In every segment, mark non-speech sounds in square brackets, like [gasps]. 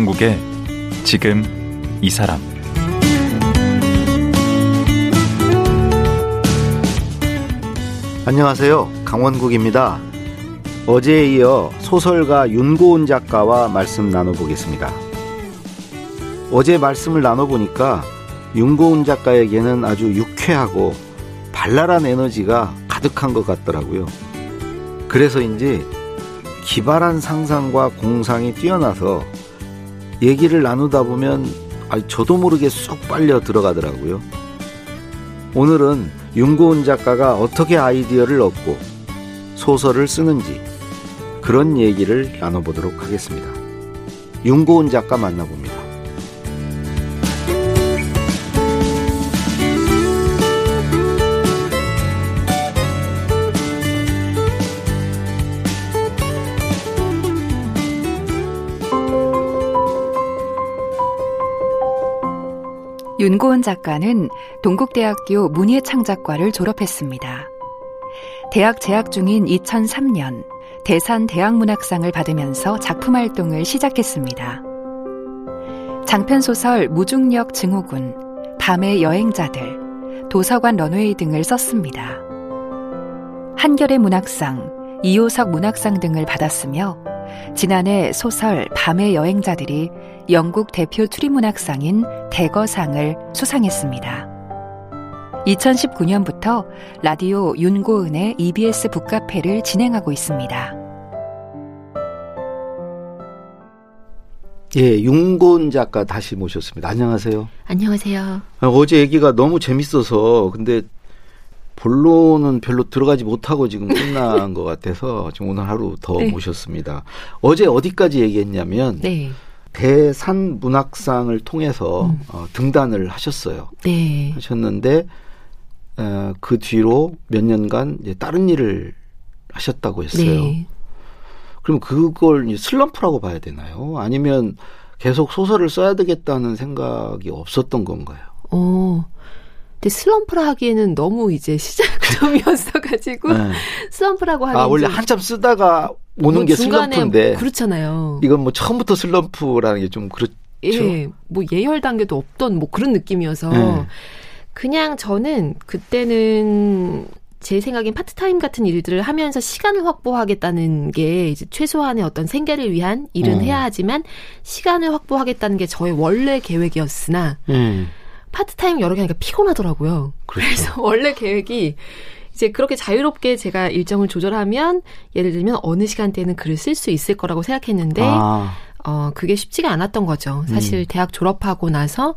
강원국의 지금 이 사람 안녕하세요. 강원국입니다. 어제에 이어 소설가 윤고은 작가와 말씀 나눠보겠습니다. 어제 말씀을 나눠보니까 윤고은 작가에게는 아주 유쾌하고 발랄한 에너지가 가득한 것 같더라고요. 그래서인지 기발한 상상과 공상이 뛰어나서 얘기를 나누다 보면 저도 모르게 쏙 빨려 들어가더라고요. 오늘은 윤고은 작가가 어떻게 아이디어를 얻고 소설을 쓰는지 그런 얘기를 나눠보도록 하겠습니다. 윤고은 작가 만나봅니다. 윤고은 작가는 동국대학교 문예창작과를 졸업했습니다. 대학 재학 중인 2003년 대산 대학문학상을 받으면서 작품 활동을 시작했습니다. 장편소설 무중력 증후군, 밤의 여행자들, 도서관 런웨이 등을 썼습니다. 한결의 문학상, 이호석 문학상 등을 받았으며 지난해 소설 밤의 여행자들이 영국 대표 추리문학상인 대거상을 수상했습니다. 2019년부터 라디오 윤고은의 EBS 북카페를 진행하고 있습니다. 예, 윤고은 작가 다시 모셨습니다. 안녕하세요. 안녕하세요. 어제 얘기가 너무 재밌어서 근데 본론은 별로 들어가지 못하고 지금 끝난 [laughs] 것 같아서 지금 오늘 하루 더 네. 모셨습니다. 어제 어디까지 얘기했냐면 네. 대산 문학상을 통해서 음. 어, 등단을 하셨어요. 네. 하셨는데 어, 그 뒤로 몇 년간 이제 다른 일을 하셨다고 했어요. 네. 그럼 그걸 슬럼프라고 봐야 되나요? 아니면 계속 소설을 써야 되겠다는 생각이 없었던 건가요? 어. 근데 슬럼프라 하기에는 너무 이제 시작점이었어가지고 네. 슬럼프라고 하는 아 원래 한참 쓰다가 오는 뭐 게 슬럼프인데 그렇잖아요. 이건 뭐 처음부터 슬럼프라는 게 좀 그렇죠. 예, 뭐 예열 단계도 없던 뭐 그런 느낌이어서 네. 그냥 저는 그때는 제 생각엔 파트타임 같은 일들을 하면서 시간을 확보하겠다는 게 이제 최소한의 어떤 생계를 위한 일은 어. 해야 하지만 시간을 확보하겠다는 게 저의 원래 계획이었으나 음. 파트타임 여러 개 하니까 피곤하더라고요. 그렇죠. 그래서 [laughs] 원래 계획이 이제 그렇게 자유롭게 제가 일정을 조절하면 예를 들면 어느 시간대에는 글을 쓸 수 있을 거라고 생각했는데 아. 어 그게 쉽지가 않았던 거죠. 사실 음. 대학 졸업하고 나서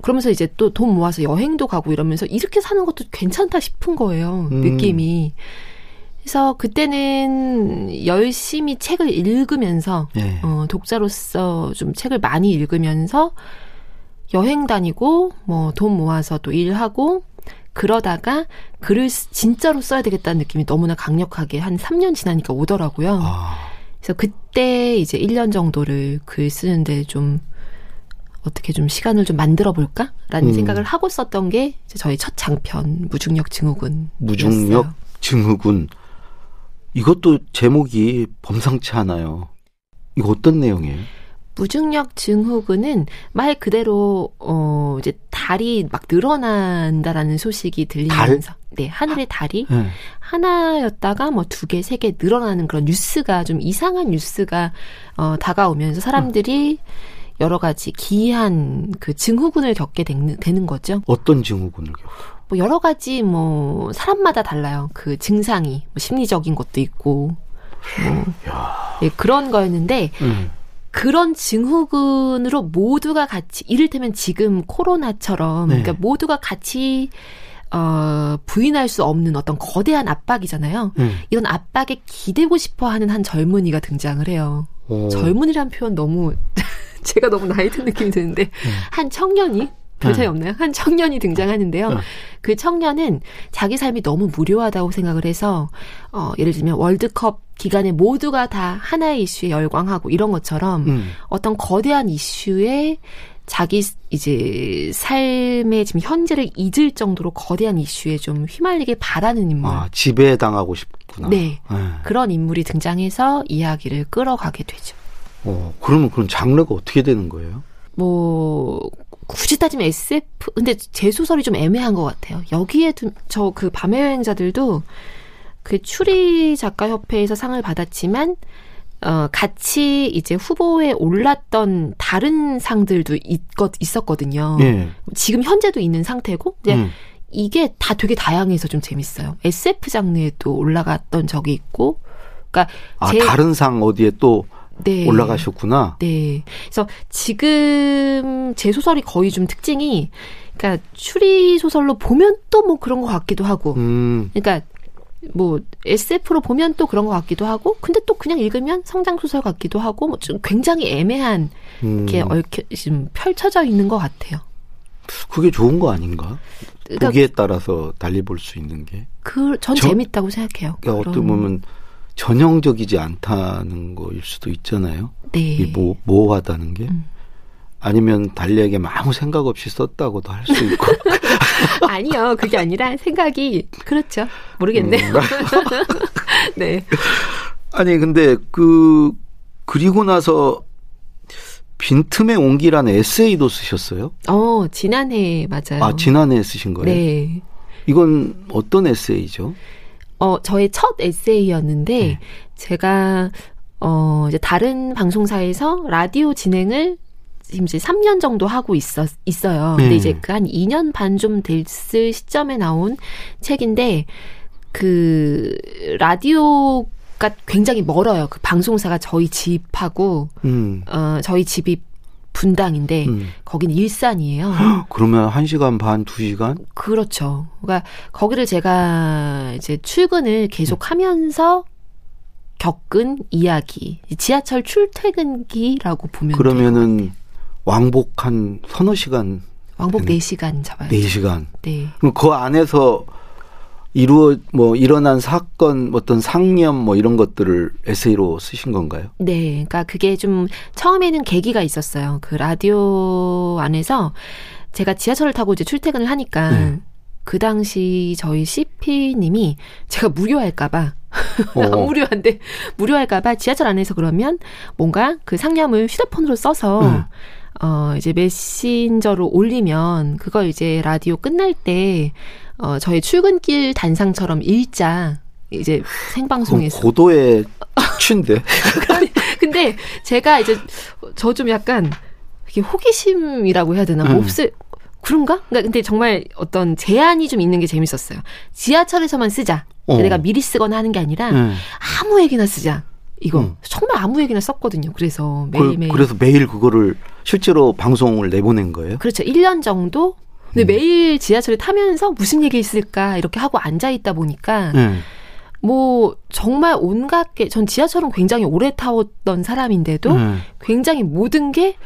그러면서 이제 또 돈 모아서 여행도 가고 이러면서 이렇게 사는 것도 괜찮다 싶은 거예요. 음. 느낌이. 그래서 그때는 열심히 책을 읽으면서 네. 어 독자로서 좀 책을 많이 읽으면서 여행 다니고 뭐 돈 모아서 또 일하고 그러다가 글을 진짜로 써야 되겠다는 느낌이 너무나 강력하게 한 3년 지나니까 오더라고요. 아. 그래서 그때 이제 1년 정도를 글 쓰는데 좀 어떻게 좀 시간을 좀 만들어 볼까라는 음. 생각을 하고 썼던 게 저희 첫 장편 무중력 증후군. 무중력 증후군. 이것도 제목이 범상치 않아요. 이거 어떤 내용이에요? 무중력 증후군은 말 그대로 어 이제 달이 막 늘어난다라는 소식이 들리면서 달? 네 하늘의 달이 네. 하나였다가 뭐 두 개, 세 개 늘어나는 그런 뉴스가 좀 이상한 뉴스가 어 다가오면서 사람들이 음. 여러 가지 기이한 그 증후군을 겪게 되는, 되는 거죠. 어떤 증후군을 겪어요? 뭐 여러 가지 뭐 사람마다 달라요. 그 증상이 뭐 심리적인 것도 있고 뭐 예, 그런 거였는데 음. 그런 증후군으로 모두가 같이 이를테면 지금 코로나처럼 네. 그러니까 모두가 같이 어, 부인할 수 없는 어떤 거대한 압박이잖아요. 음. 이런 압박에 기대고 싶어 하는 한 젊은이가 등장을 해요. 오. 젊은이란 표현 너무, [laughs] 제가 너무 나이 든 느낌이 드는데, 음. 한 청년이, 별 차이 네. 없나요? 한 청년이 등장하는데요. 음. 그 청년은 자기 삶이 너무 무료하다고 생각을 해서, 어, 예를 들면 월드컵 기간에 모두가 다 하나의 이슈에 열광하고 이런 것처럼 음. 어떤 거대한 이슈에 자기 이제 삶의 지금 현재를 잊을 정도로 거대한 이슈에 좀 휘말리게 바라는 인물. 아, 지배당하고 싶구나. 네. 네. 그런 인물이 등장해서 이야기를 끌어가게 되죠. 어, 그러면 그런 장르가 어떻게 되는 거예요? 뭐 굳이 따지면 SF 근데 제 소설이 좀 애매한 것 같아요. 여기에 저 그 밤의 여행자들도 그 추리 작가 협회에서 상을 받았지만 어 같이 이제 후보에 올랐던 다른 상들도 있것 있었거든요. 예. 지금 현재도 있는 상태고 이제 음. 이게 다 되게 다양해서 좀 재밌어요. SF 장르에도 올라갔던 적이 있고, 그러니까 아 다른 상 어디에 또 네. 올라가셨구나. 네. 그래서 지금 제 소설이 거의 좀 특징이, 그러니까 추리 소설로 보면 또 뭐 그런 것 같기도 하고, 음. 그러니까 뭐 SF로 보면 또 그런 것 같기도 하고, 근데 또 그냥 읽으면 성장 소설 같기도 하고, 뭐 좀 굉장히 애매한 음. 게 얽혀 지금 펼쳐져 있는 것 같아요. 그게 좋은 거 아닌가? 그러니까, 보기에 따라서 달리 볼 수 있는 게. 그, 전 저, 재밌다고 생각해요. 그러니까 어떻게 보면 전형적이지 않다는 거일 수도 있잖아요. 네. 모, 모호하다는 게. 음. 아니면 달리에게 아무 생각 없이 썼다고도 할 수 있고. [laughs] 아니요, 그게 아니라 생각이 그렇죠. 모르겠네요. 음. [laughs] 네. 아니 근데 그 그리고 나서 빈틈의 온기라는 에세이도 쓰셨어요? 어, 지난해 맞아요. 아, 지난해 쓰신 거예요? 네. 이건 어떤 에세이죠? 어, 저의 첫 에세이였는데 네. 제가 어, 이제 다른 방송사에서 라디오 진행을 지금 이제 3년 정도 하고 있었, 있어요. 근데 네. 이제 그 한 2년 반 좀 됐을 시점에 나온 책인데, 그, 라디오 가 굉장히 멀어요. 그 방송사가 저희 집하고, 음. 어, 저희 집이 분당인데, 음. 거긴 일산이에요. [gasps] 그러면 1시간 반, 2시간? 그렇죠. 그러니까 거기를 제가 이제 출근을 계속 음. 하면서 겪은 이야기. 지하철 출퇴근기라고 보면 그러면은. 왕복 한 서너 시간. 왕복 4시간 잡아요. 4시간. 네. 그럼 그 안에서 이루어 뭐 일어난 사건 어떤 상념 뭐 이런 것들을 에세이로 쓰신 건가요? 네. 그러니까 그게 좀 처음에는 계기가 있었어요. 그 라디오 안에서 제가 지하철을 타고 이제 출퇴근을 하니까 네. 그 당시 저희 CP님이 제가 무료할까봐 [laughs] 어. 무료한데 무료할까봐 지하철 안에서 그러면 뭔가 그 상념을 휴대폰으로 써서 음. 어, 이제 메신저로 올리면 그걸 이제 라디오 끝날 때 어, 저희 출근길 단상처럼 읽자. 이제 생방송에서 고도의 취인데. [laughs] 근데 제가 이제 저 좀 약간 이게 호기심이라고 해야 되나? 음. 몹쓸 그런가? 그러니까 근데 정말 어떤 제한이 좀 있는 게 재밌었어요. 지하철에서만 쓰자. 어. 내가 미리 쓰거나 하는 게 아니라 음. 아무 얘기나 쓰자. 이거 음. 정말 아무 얘기나 썼거든요. 그래서 매일매일. 그 래서 매일 그거를 실제로 방송을 내보낸 거예요? 그렇죠. 1년 정도? 근데 음. 매일 지하철을 타면서 무슨 얘기 있을까 이렇게 하고 앉아 있다 보니까 음. 뭐 정말 온갖 게 전 지하철은 굉장히 오래 타왔던 사람인데도 음. 굉장히 모든 게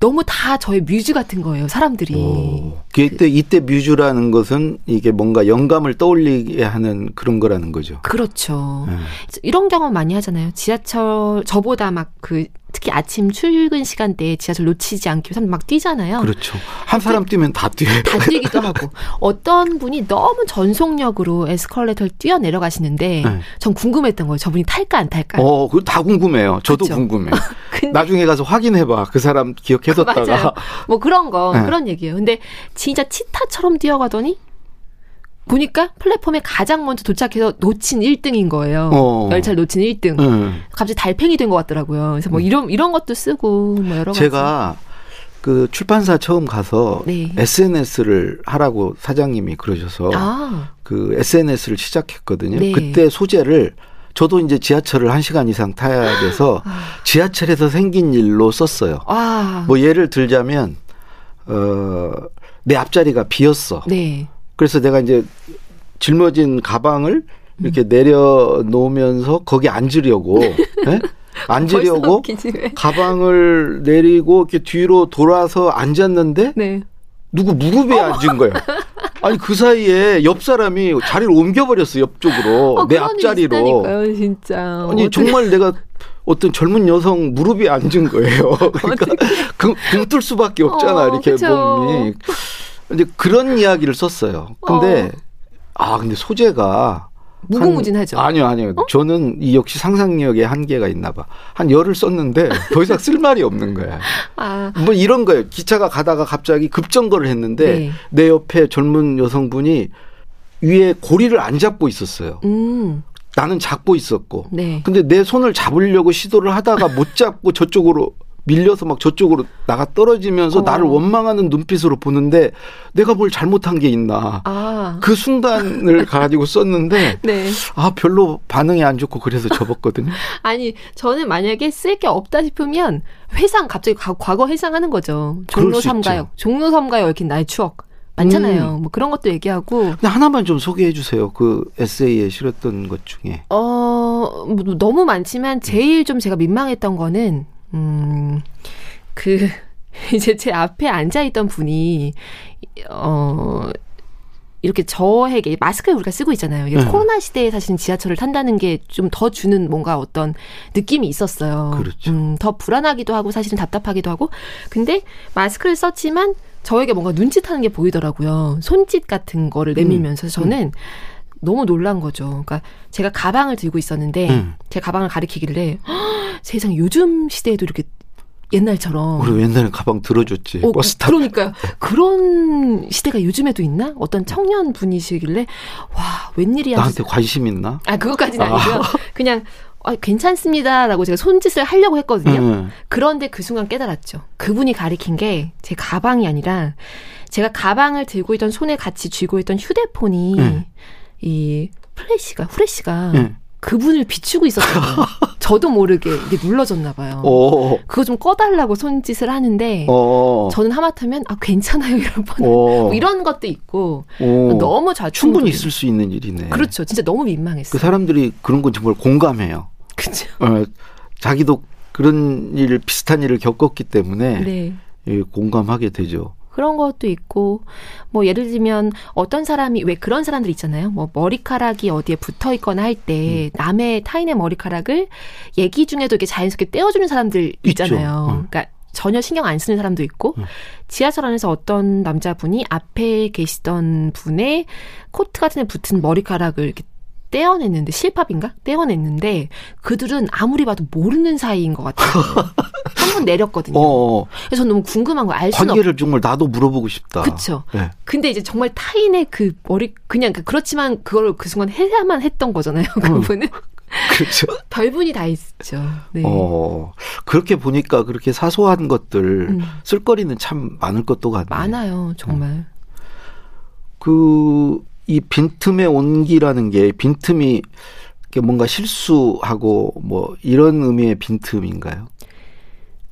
너무 다 저의 뮤즈 같은 거예요, 사람들이. 오. 이때, 이때 뮤즈라는 것은 이게 뭔가 영감을 떠올리게 하는 그런 거라는 거죠. 그렇죠. 네. 이런 경험 많이 하잖아요. 지하철, 저보다 막 그 특히 아침 출근 시간대에 지하철 놓치지 않기 위해서 막 뛰잖아요. 그렇죠. 한 사람 뛰면 다 뛰어요. 다 뛰기도 [laughs] 하고. 어떤 분이 너무 전속력으로 에스컬레이터를 뛰어 내려가시는데 네. 전 궁금했던 거예요. 저분이 탈까 안 탈까. 어, 그거 다 궁금해요. 저도 그렇죠? 궁금해요. [laughs] 나중에 가서 확인해 봐. 그 사람 기억해뒀다가. [laughs] 뭐 그런 거, 네. 그런 얘기예요. 근데 진짜 치타처럼 뛰어가더니 보니까 플랫폼에 가장 먼저 도착해서 놓친 1등인 거예요. 어. 열차를 놓친 1등. 음. 갑자기 달팽이 된 것 같더라고요. 그래서 뭐 음. 이런 이런 것도 쓰고 뭐 여러 가지. 제가 그 출판사 처음 가서 네. SNS를 하라고 사장님이 그러셔서 아. 그 SNS를 시작했거든요. 네. 그때 소재를 저도 이제 지하철을 한 시간 이상 타야 돼서 아. 지하철에서 생긴 일로 썼어요. 아. 뭐 예를 들자면 어 내 앞자리가 비었어. 네. 그래서 내가 이제 짊어진 가방을 이렇게 내려놓으면서 거기 앉으려고 네? [laughs] 앉으려고 가방을 내리고 이렇게 뒤로 돌아서 앉았는데 네. 누구 무릎에 어. 앉은 거야. 아니 그 사이에 옆 사람이 자리를 옮겨버렸어 옆쪽으로 어, 내 앞자리로. 진짜. 아니 어떻게. 정말 내가 어떤 젊은 여성 무릎에 앉은 거예요. [laughs] 그러니까 굶뜰 수밖에 없잖아 어, 이렇게 그쵸. 몸이. 이제 그런 이야기를 썼어요. 근데 어. 아 근데 소재가 무궁무진하죠. 한, 아니요, 아니요. 어? 저는 이 역시 상상력에 한계가 있나 봐. 한 열을 썼는데 더 이상 쓸 말이 없는 거야. 아. 뭐 이런 거예요. 기차가 가다가 갑자기 급정거를 했는데 네. 내 옆에 젊은 여성분이 위에 고리를 안 잡고 있었어요. 음. 나는 잡고 있었고. 네. 근데 내 손을 잡으려고 시도를 하다가 못 잡고 저쪽으로 밀려서 막 저쪽으로 나가 떨어지면서 어. 나를 원망하는 눈빛으로 보는데 내가 뭘 잘못한 게 있나. 아. 그 순간을 [laughs] 가지고 썼는데 네. 아 별로 반응이 안 좋고 그래서 접었거든요. [laughs] 아니 저는 만약에 쓸 게 없다 싶으면 회상 갑자기 과거 회상하는 거죠. 종로 삼가역, 종로 삼가역 이렇게 나의 추억. 많잖아요. 음. 뭐 그런 것도 얘기하고. 근데 하나만 좀 소개해 주세요. 그 에세이에 실었던 것 중에. 어, 뭐 너무 많지만 제일 좀 제가 민망했던 거는 음, 그, [laughs] 이제 제 앞에 앉아있던 분이, 어, 이렇게 저에게 마스크를 우리가 쓰고 있잖아요. 네. 코로나 시대에 사실은 지하철을 탄다는 게 좀 더 주는 뭔가 어떤 느낌이 있었어요. 그렇죠. 음, 더 불안하기도 하고 사실은 답답하기도 하고. 근데 마스크를 썼지만 저에게 뭔가 눈짓하는 게 보이더라고요. 손짓 같은 거를 내밀면서 음. 저는 음. 너무 놀란 거죠. 그러니까 제가 가방을 들고 있었는데 음. 제 가방을 가리키길래 세상 요즘 시대에도 이렇게 옛날처럼. 우리 옛날에 가방 들어줬지. 어, 버스 타 그러니까요. 그런 시대가 요즘에도 있나? 어떤 청년 분이시길래 와 웬일이야. 나한테 관심 있나? 아 그것까지는 아. 아니고요. 그냥 아, 괜찮습니다라고 제가 손짓을 하려고 했거든요. 음. 그런데 그 순간 깨달았죠. 그분이 가리킨 게 제 가방이 아니라 제가 가방을 들고 있던 손에 같이 쥐고 있던 휴대폰이 음. 이 플래시가 후레쉬가 음. 그분을 비추고 있었어요. [laughs] 저도 모르게 이게 눌러졌나 봐요. 오. 그거 좀 꺼달라고 손짓을 하는데 오. 저는 하마터면 아 괜찮아요 이런 번 [laughs] 뭐 이런 것도 있고 오. 너무 좌충 충분히 있을 수 있는 일이네. 그렇죠. 진짜 너무 민망했어요. 그 사람들이 그런 건 정말 공감해요. 그렇죠. 어, 자기도 그런 일 비슷한 일을 겪었기 때문에 네. 예, 공감하게 되죠. 그런 것도 있고 뭐 예를 들면 어떤 사람이 왜 그런 사람들 있잖아요. 뭐 머리카락이 어디에 붙어 있거나 할때 음. 남의 타인의 머리카락을 얘기 중에도 이렇게 자연스럽게 떼어주는 사람들 있잖아요. 음. 그러니까 전혀 신경 안 쓰는 사람도 있고 음. 지하철 안에서 어떤 남자분이 앞에 계시던 분의 코트 같은 데 붙은 머리카락을 이렇게 떼어냈는데 실밥인가? 떼어냈는데 그들은 아무리 봐도 모르는 사이인 것 같아요. [laughs] 한 번 내렸거든요. 어어. 그래서 너무 궁금한 거 알 수 없. 관계를 정말 나도 물어보고 싶다. 그렇죠. 네. 근데 이제 정말 타인의 그 머리 그냥 그 그렇지만 그걸 그 순간 해야만 했던 거잖아요. [laughs] 그분은. 그렇죠. [laughs] 별분이 다 있죠. 네. 어, 그렇게 보니까 그렇게 사소한 것들 음. 쓸거리는 참 많을 것도 같네요. 많아요, 정말. 음. 그이 빈틈의 온기라는 게 빈틈이 뭔가 실수하고 뭐 이런 의미의 빈틈인가요?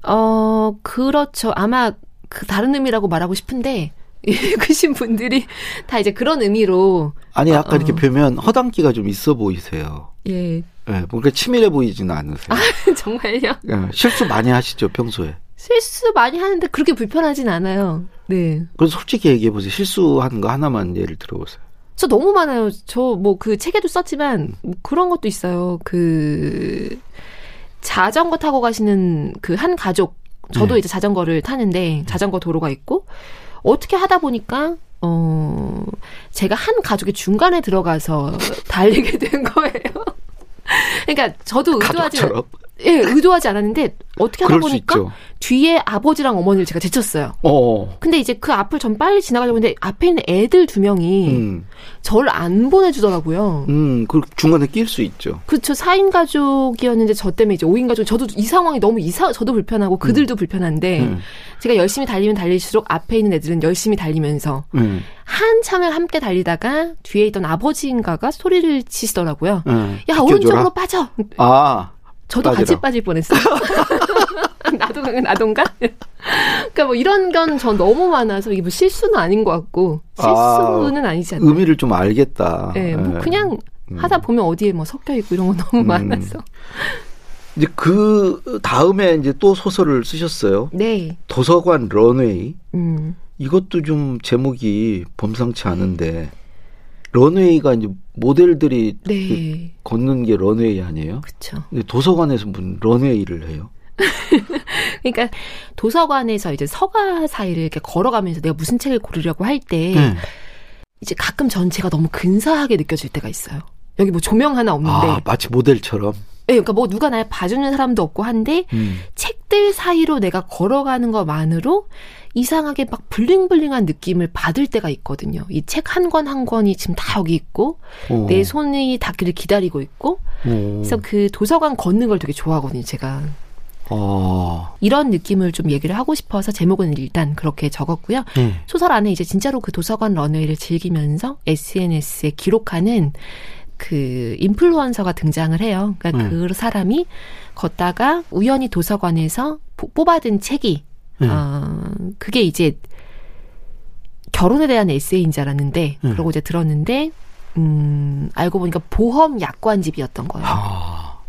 어, 그렇죠. 아마 그 다른 의미라고 말하고 싶은데 [laughs] 읽으신 분들이 다 이제 그런 의미로 아니 아까 어, 이렇게 뵈면 허당기가 좀 있어 보이세요. 예. 예, 뭔가 치밀해 보이지는 않으세요. 아, [laughs] 정말요? 예, 실수 많이 하시죠 평소에? 실수 많이 하는데 그렇게 불편하진 않아요. 네. 그래서 솔직히 얘기해 보세요. 실수하는 거 하나만 예를 들어보세요. 저 너무 많아요. 저 뭐 그 책에도 썼지만 뭐 그런 것도 있어요. 그 자전거 타고 가시는 그 한 가족 저도 네. 이제 자전거를 타는데 자전거 도로가 있고 어떻게 하다 보니까 어 제가 한 가족의 중간에 들어가서 [laughs] 달리게 된 거예요. [laughs] 그러니까 저도 의도하지 예, 의도하지 않았는데 어떻게 하다 보니까 뒤에 아버지랑 어머니를 제가 제쳤어요. 어. 근데 이제 그 앞을 전 빨리 지나가려고 했는데 앞에 있는 애들 두 명이 음. 저를 안 보내주더라고요. 음, 그 중간에 낄 수 있죠. 그렇죠. 4인 가족이었는데 저 때문에 이제 5인 가족, 저도 이 상황이 너무 이상, 저도 불편하고 그들도 음. 불편한데 음. 제가 열심히 달리면 달릴수록 앞에 있는 애들은 열심히 달리면서 음. 한참을 함께 달리다가 뒤에 있던 아버지인가가 소리를 치시더라고요. 음. 야, 오른쪽으로 빠져! 아. 저도 빠지러. 같이 빠질 뻔했어요. [laughs] 나도 나도인가? 그러니까 뭐 이런 건 전 너무 많아서 이게 뭐 실수는 아닌 것 같고 실수는 아, 니지 않나요? 의미를 좀 알겠다. 네, 뭐 네. 그냥 음. 하다 보면 어디에 뭐 섞여 있고 이런 거 너무 음. 많아서. 이제 그 다음에 이제 또 소설을 쓰셨어요. 네. 도서관 런웨이. 음. 이것도 좀 제목이 범상치 않은데 런웨이가 이제 모델들이 네. 걷는 게 런웨이 아니에요? 그렇죠. 근데 도서관에서 무슨 런웨이를 해요? [laughs] 그러니까 도서관에서 이제 서가 사이를 이렇게 걸어가면서 내가 무슨 책을 고르려고 할때 네. 이제 가끔 전체가 너무 근사하게 느껴질 때가 있어요. 여기 뭐 조명 하나 없는데. 아, 마치 모델처럼. 네, 그러니까 뭐 누가 날 봐주는 사람도 없고 한데 음. 책들 사이로 내가 걸어가는 것만으로 이상하게 막 블링블링한 느낌을 받을 때가 있거든요. 이 책 한권한 권이 지금 다 여기 있고 오. 내 손이 닿기를 기다리고 있고 오. 그래서 그 도서관 걷는 걸 되게 좋아하거든요. 제가. 어. 이런 느낌을 좀 얘기를 하고 싶어서 제목은 일단 그렇게 적었고요. 음. 소설 안에 이제 진짜로 그 도서관 런웨이를 즐기면서 SNS에 기록하는 그 인플루언서가 등장을 해요. 그러니까 음. 그 사람이 걷다가 우연히 도서관에서 뽑아든 책이 음. 어 그게 이제 결혼에 대한 에세이인 줄 알았는데 음. 그러고 이제 들었는데 음 알고 보니까 보험 약관집이었던 거예요. 아.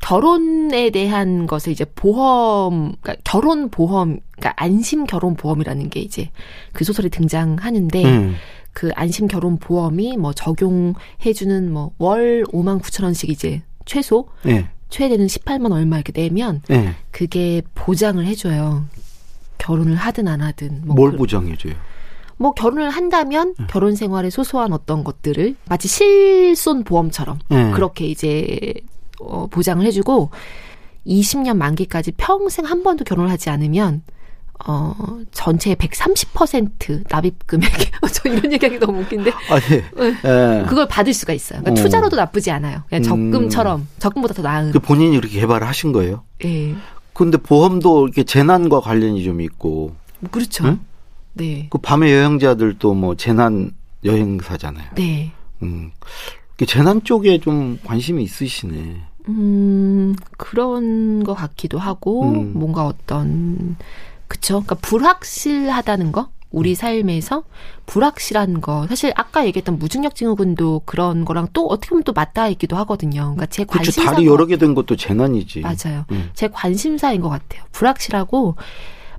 결혼에 대한 것을 이제 보험, 그러니까 결혼 보험, 그러니까 안심 결혼 보험이라는 게 이제 그 소설에 등장하는데 음. 그 안심 결혼 보험이 뭐 적용해주는 뭐 월 5만 9천 원씩 이제 최소 네. 최대는 18만 얼마 이렇게 내면 네. 그게 보장을 해줘요. 결혼을 하든 안 하든. 뭐 뭘 그, 보장해줘요? 뭐 결혼을 한다면 네. 결혼 생활에 소소한 어떤 것들을 마치 실손 보험처럼 네. 그렇게 이제 어, 보장을 해주고 20년 만기까지 평생 한 번도 결혼을 하지 않으면 어, 전체의 130% 납입 금액이, [laughs] 저 이런 얘기하기 너무 웃긴데. 아, 네. 네. 그걸 받을 수가 있어요. 그러니까 어. 투자로도 나쁘지 않아요. 그냥 적금처럼, 음. 적금보다 더 나은. 그 본인이 이렇게 개발을 하신 거예요? 예. 네. 근데 보험도 이렇게 재난과 관련이 좀 있고. 뭐 그렇죠. 응? 네. 그 밤의 여행자들도 뭐 재난 여행사잖아요. 네. 음. 재난 쪽에 좀 관심이 있으시네. 음, 그런 것 같기도 하고, 음. 뭔가 어떤, 그쵸. 그러니까 불확실하다는 거? 우리 음. 삶에서 불확실한 거. 사실 아까 얘기했던 무중력 증후군도 그런 거랑 또 어떻게 보면 또 맞닿아 있기도 하거든요. 그러니까 제 관심사. 다리 여러 개 된 것도 재난이지. 맞아요. 음. 제 관심사인 것 같아요. 불확실하고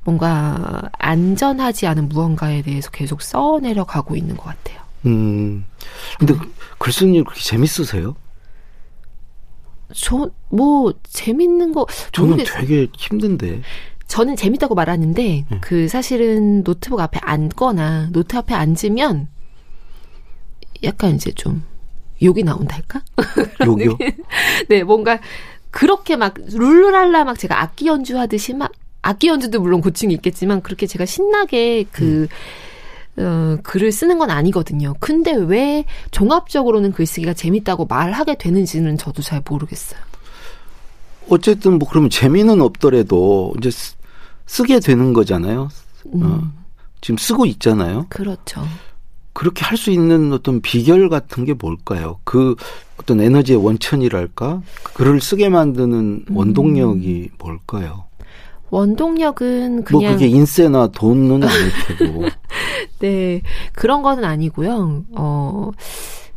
뭔가 안전하지 않은 무언가에 대해서 계속 써내려 가고 있는 것 같아요. 음. 근데 음. 글 쓰는 일 그렇게 재밌으세요? 저, 뭐, 재밌는 거. 저는 모르겠어요. 되게 힘든데. 저는 재밌다고 말하는데 음. 그 사실은 노트북 앞에 앉거나 노트 앞에 앉으면 약간 이제 좀 욕이 나온다 할까? [laughs] 욕이요? 네, 뭔가 그렇게 막 룰루랄라 막 제가 악기 연주하듯이 막 악기 연주도 물론 고충이 있겠지만 그렇게 제가 신나게 그 음. 어, 글을 쓰는 건 아니거든요. 근데 왜 종합적으로는 글쓰기가 재밌다고 말하게 되는지는 저도 잘 모르겠어요. 어쨌든 뭐 그러면 재미는 없더라도 이제 쓰게 되는 거잖아요. 음. 어, 지금 쓰고 있잖아요. 그렇죠. 그렇게 할 수 있는 어떤 비결 같은 게 뭘까요? 그 어떤 에너지의 원천이랄까? 글을 쓰게 만드는 음. 원동력이 음. 뭘까요? 원동력은 뭐 그냥 뭐 그게 인세나 돈은 아닐 테고. [laughs] 네. 그런 거는 아니고요. 어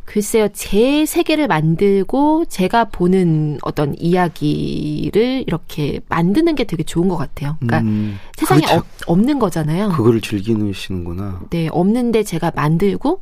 글쎄요, 제 세계를 만들고 제가 보는 어떤 이야기를 이렇게 만드는 게 되게 좋은 것 같아요. 그러니까 음, 세상에 그렇죠. 없는 거잖아요. 그거를 즐기시는구나. 네, 없는데 제가 만들고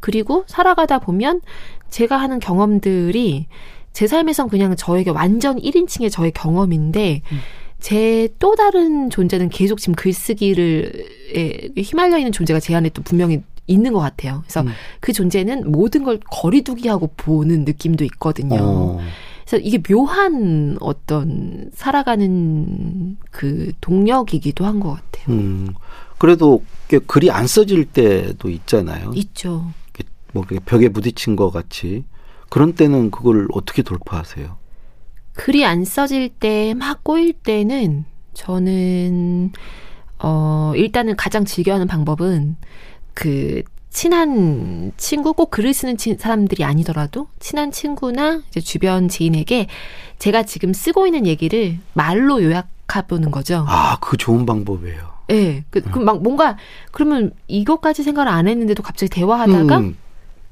그리고 살아가다 보면 제가 하는 경험들이 제 삶에선 그냥 저에게 완전 1인칭의 저의 경험인데 음. 제또 다른 존재는 계속 지금 글쓰기를 휘말려 있는 존재가 제 안에 또 분명히 있는 것 같아요. 그래서 음. 그 존재는 모든 걸 거리두기하고 보는 느낌도 있거든요. 어. 그래서 이게 묘한 어떤 살아가는 그 동력이기도 한 것 같아요. 음. 그래도 글이 안 써질 때도 있잖아요. 있죠. 뭐 벽에 부딪힌 것 같이 그런 때는 그걸 어떻게 돌파하세요? 글이 안 써질 때 막 꼬일 때는 저는 어 일단은 가장 즐겨하는 방법은 그 친한 친구 꼭 글을 쓰는 친, 사람들이 아니더라도 친한 친구나 이제 주변 지인에게 제가 지금 쓰고 있는 얘기를 말로 요약해 보는 거죠. 아, 그 좋은 방법이에요. 예. 네, 그, 음. 막 뭔가 그러면 이것까지 생각을 안 했는데도 갑자기 대화하다가 음.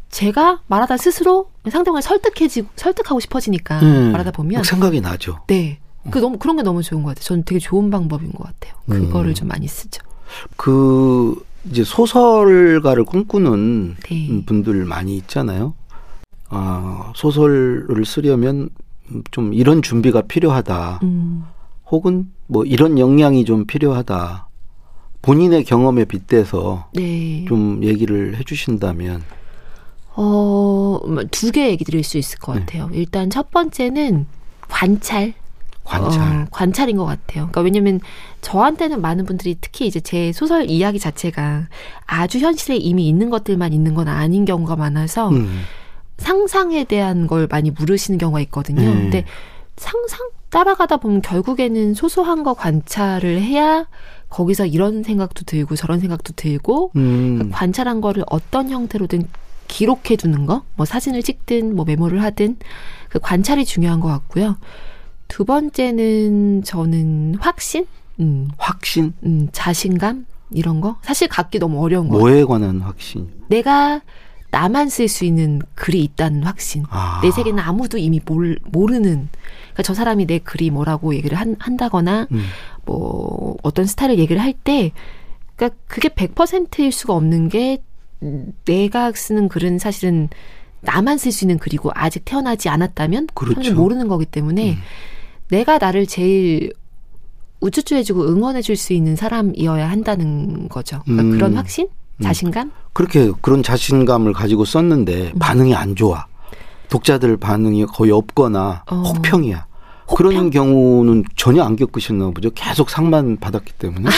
제가 말하다 스스로 상대방을 설득해지 설득하고 싶어지니까 음. 말하다 보면 생각이 나죠. 네. 그 너무 그런 게 너무 좋은 것 같아요. 저는 되게 좋은 방법인 것 같아요. 그거를 음. 좀 많이 쓰죠. 그 이제 소설가를 꿈꾸는 네. 분들 많이 있잖아요. 아, 소설을 쓰려면 좀 이런 준비가 필요하다. 음. 혹은 뭐 이런 역량이 좀 필요하다. 본인의 경험에 빗대서 네. 좀 얘기를 해 주신다면 어, 뭐 두개 얘기 드릴 수 있을 것 네. 같아요. 네. 일단 첫 번째는 관찰. 관찰. 어, 관찰인 것 같아요. 그러니까 왜냐면 저한테는 많은 분들이 특히 이제 제 소설 이야기 자체가 아주 현실에 이미 있는 것들만 있는 건 아닌 경우가 많아서 음. 상상에 대한 걸 많이 물으시는 경우가 있거든요. 음. 근데 상상 따라가다 보면 결국에는 소소한 거 관찰을 해야 거기서 이런 생각도 들고 저런 생각도 들고 음. 그러니까 관찰한 거를 어떤 형태로든 기록해 두는 거, 뭐 사진을 찍든 뭐 메모를 하든 그 관찰이 중요한 것 같고요. 두 번째는 저는 확신, 음, 확신, 음, 자신감 이런 거 사실 갖기 너무 어려운 거. 뭐에 관한 확신? 내가 나만 쓸 수 있는 글이 있다는 확신. 아. 내 세계는 아무도 이미 몰, 모르는. 그러니까 저 사람이 내 글이 뭐라고 얘기를 한, 한다거나, 음. 뭐, 어떤 스타일을 얘기를 할 때, 그러니까 그게 100%일 수가 없는 게, 내가 쓰는 글은 사실은 나만 쓸 수 있는 글이고, 아직 태어나지 않았다면, 그렇죠. 모르는 거기 때문에, 음. 내가 나를 제일 우쭈쭈해주고 응원해줄 수 있는 사람이어야 한다는 거죠. 그러니까 음. 그런 확신? 음. 자신감? 그렇게 그런 자신감을 가지고 썼는데 음. 반응이 안 좋아. 독자들 반응이 거의 없거나 어. 혹평이야. 혹평? 그런 경우는 전혀 안 겪으셨나 보죠. 계속 상만 받았기 때문에.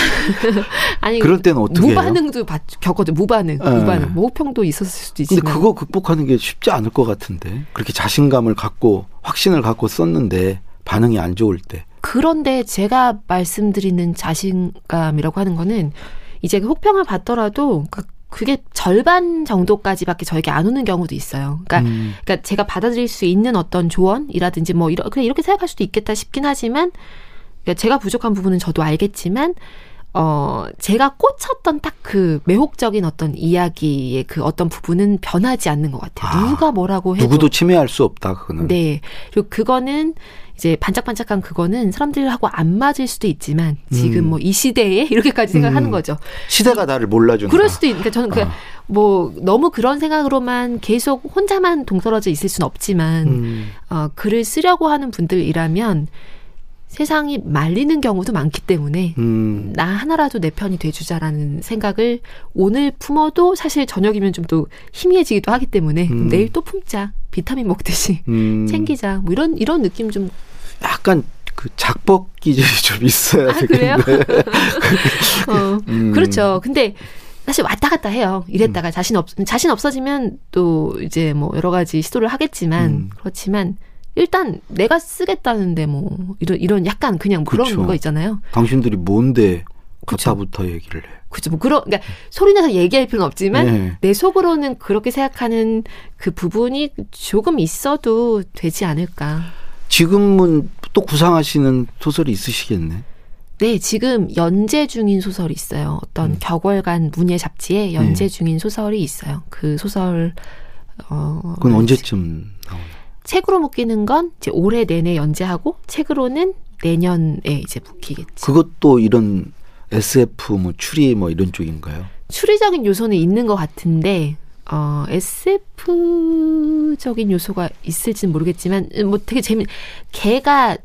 [laughs] 아니 그럴 때는 어떻게 무반응도 받, 겪거든. 무반응, 네. 무반응. 뭐 혹평도 있었을 수도 있지만. 근데 그거 극복하는 게 쉽지 않을 것 같은데. 그렇게 자신감을 갖고 확신을 갖고 썼는데 반응이 안 좋을 때. 그런데 제가 말씀드리는 자신감이라고 하는 거는 이제 그 혹평을 받더라도 그 그게 절반 정도까지밖에 저에게 안 오는 경우도 있어요. 그러니까, 음. 그러니까 제가 받아들일 수 있는 어떤 조언이라든지 뭐 이런 그래 이렇게 생각할 수도 있겠다 싶긴 하지만 그러니까 제가 부족한 부분은 저도 알겠지만 어 제가 꽂혔던 딱 그 매혹적인 어떤 이야기의 그 어떤 부분은 변하지 않는 것 같아요. 아, 누가 뭐라고 해도 누구도 침해할 수 없다 그거는. 네. 그리고 그거는 이제 반짝반짝한 그거는 사람들하고 안 맞을 수도 있지만 지금 음. 뭐이 시대에 [laughs] 이렇게까지 생각하는 음. 거죠. 시대가 나를 몰라주는. 그럴 수도 있. 그러니까 저는 그 아. 뭐 너무 그런 생각으로만 계속 혼자만 동떨어져 있을 수는 없지만 음. 어, 글을 쓰려고 하는 분들이라면 세상이 말리는 경우도 많기 때문에 음. 나 하나라도 내 편이 돼주자라는 생각을 오늘 품어도 사실 저녁이면 좀 또 희미해지기도 하기 때문에 음. 내일 또 품자 비타민 먹듯이 음. [laughs] 챙기자 뭐 이런 이런 느낌 좀 약간 그 작법 기질이 좀 있어야 아, 되겠네. 그래요? [laughs] 어, 음. 그렇죠. 근데 사실 왔다 갔다 해요. 이랬다가 음. 자신 없 자신 없어지면 또 이제 뭐 여러 가지 시도를 하겠지만 음. 그렇지만 일단 내가 쓰겠다는데 뭐 이런 이런 약간 그냥 그런 그렇죠. 거 있잖아요. 당신들이 뭔데 그타부터 얘기를 해. 그죠. 뭐 그런 그러니까 소리 내서 얘기할 필요는 없지만 네. 내 속으로는 그렇게 생각하는 그 부분이 조금 있어도 되지 않을까. 지금은 또 구상하시는 소설이 있으시겠네. 네, 지금 연재 중인 소설이 있어요. 어떤 음. 격월간 문예 잡지에 연재 네. 중인 소설이 있어요. 그 소설 어 그건 언제쯤 나오나요? 책으로 묶이는 건 이제 올해 내내 연재하고 책으로는 내년에 이제 묶이겠죠. 그것도 이런 SF 뭐 추리 뭐 이런 쪽인가요? 추리적인 요소는 있는 것 같은데 어, SF적인 요소가 있을지는 모르겠지만 뭐 되게 재미 개가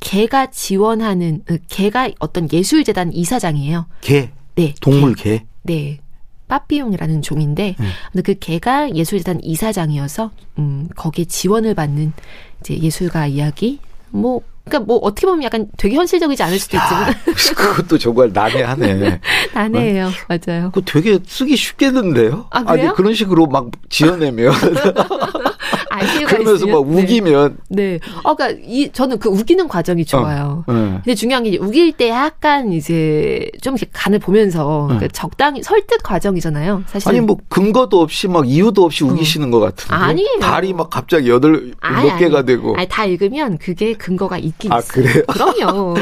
개가 지원하는 개가 어떤 예술재단 이사장이에요. 개. 네. 동물 개. 개. 네. 빠삐용이라는 종인데 네. 근데 그 개가 예술재단 이사장이어서 음 거기에 지원을 받는 이제 예술가 이야기 뭐 그러니까 뭐 어떻게 보면 약간 되게 현실적이지 않을 수도 있지만 그것도 정말 난해하네. [laughs] 난해해요, 맞아요. 그 되게 쓰기 쉽겠는데요? 아, 니 그런 식으로 막 지어내면 [laughs] 그러면서 막 네. 우기면 네. 어, 그러니까 이 저는 그 우기는 과정이 좋아요. 어, 네. 근데 중요한 게 우길 때 약간 이제 좀 이렇게 간을 보면서 네. 그러니까 적당히 설득 과정이잖아요. 사실 아니 뭐 근거도 없이 막 이유도 없이 어. 우기시는 것 같은데 아니에요. 달이 막 갑자기 여덟 몇 개가 되고 아니 다 읽으면 그게 근거가 있긴 아, 있어요. 그래요? 그럼요.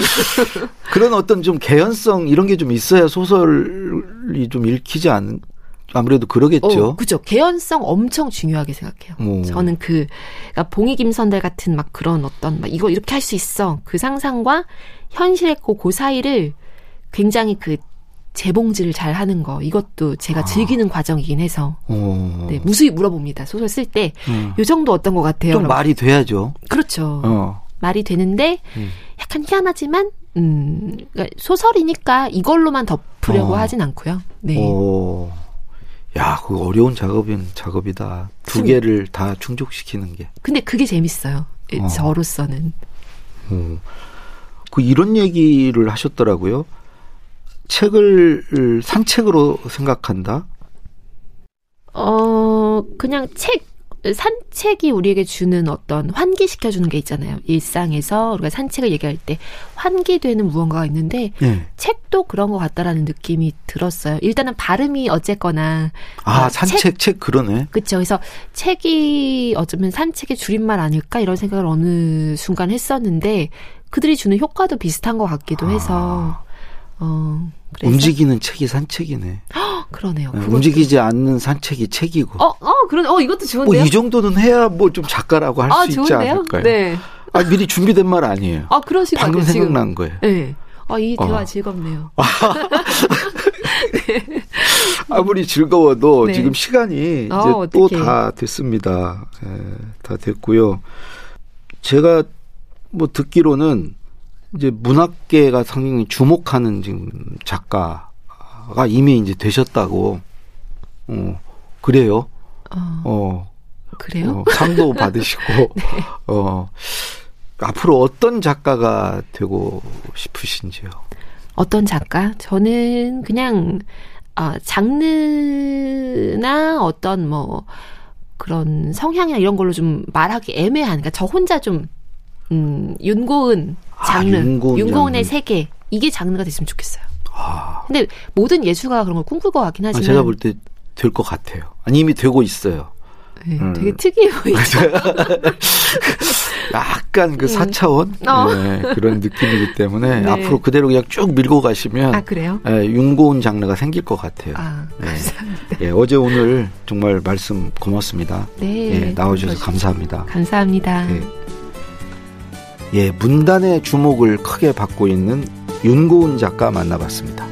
[laughs] 그런 어떤 좀 개연성 이런 게 좀 있어야 소설이 좀 읽히지 않 아무래도 그러겠죠. 어, 그죠. 개연성 엄청 중요하게 생각해요. 오. 저는 그, 그러니까 봉이 김선달 같은 막 그런 어떤, 막 이거 이렇게 할 수 있어. 그 상상과 현실의 그, 그 사이를 굉장히 그 재봉질을 잘 하는 거. 이것도 제가 아. 즐기는 과정이긴 해서. 오. 네, 무수히 물어봅니다. 소설 쓸 때. 음. 요 정도 어떤 것 같아요? 좀 말이 돼야죠. 그렇죠. 어. 말이 되는데, 음. 약간 희한하지만, 음, 그러니까 소설이니까 이걸로만 덮으려고 어. 하진 않고요. 네. 오. 야, 그 어려운 작업인 작업이다. 두 음. 개를 다 충족시키는 게. 근데 그게 재밌어요. 어. 저로서는. 음. 그 이런 얘기를 하셨더라고요. 책을 산책으로 생각한다. 어, 그냥 책 산책이 우리에게 주는 어떤 환기시켜주는 게 있잖아요. 일상에서 우리가 산책을 얘기할 때 환기되는 무언가가 있는데 네. 책도 그런 것 같다라는 느낌이 들었어요. 일단은 발음이 어쨌거나 아 어, 산책 책, 책 그러네. 그렇죠. 그래서 책이 어쩌면 산책의 줄임말 아닐까 이런 생각을 어느 순간 했었는데 그들이 주는 효과도 비슷한 것 같기도 해서 아. 어. 그래서? 움직이는 책이 산책이네. [gasps] 그러네요. 네, 움직이지 않는 산책이 책이고. 어, 어, 그런, 어, 이것도 좋은데요. 뭐 이 정도는 해야 뭐 좀 작가라고 할수 아, 있지 않을까요? 네. 아, 미리 준비된 말 아니에요. 아, 그러신 방금 같아요, 생각난 지금. 거예요. 네. 아, 이 대화 어. 즐겁네요. [laughs] 네. 아무리 즐거워도 네. 지금 시간이 어, 이제 또 다 됐습니다. 네, 다 됐고요. 제가 뭐 듣기로는 이제 문학계가 상당히 주목하는 지금 작가가 이미 이제 되셨다고. 어, 그래요. 어. 어 그래요? 어, 상도 [laughs] 받으시고, 네. 어, 앞으로 어떤 작가가 되고 싶으신지요? 어떤 작가? 저는 그냥, 아, 장르나 어떤 뭐, 그런 성향이나 이런 걸로 좀 말하기 애매한, 그러니까 저 혼자 좀, 음, 윤고은 아, 장르, 아, 윤고은 윤고은 의 세계, 이게 장르가 됐으면 좋겠어요. 아. 근데 모든 예술가가 그런 걸 꿈꿀 것 같긴 아, 하지만. 아, 제가 볼 때 될 것 같아요. 아니, 이미 되고 있어요. 네, 음. 되게 특이해 보이죠. [laughs] 약간 그 4차원 음. 어. 네, 그런 느낌이기 때문에 네. 앞으로 그대로 그냥 쭉 밀고 가시면 아, 그래요? 네, 윤고운 장르가 생길 것 같아요. 아, 네. 감사합니다. 예, 어제 오늘 정말 말씀 고맙습니다. 네, 예, 나와주셔서 감사합니다. 감사합니다. 예, 예, 문단의 주목을 크게 받고 있는 윤고은 작가 만나봤습니다.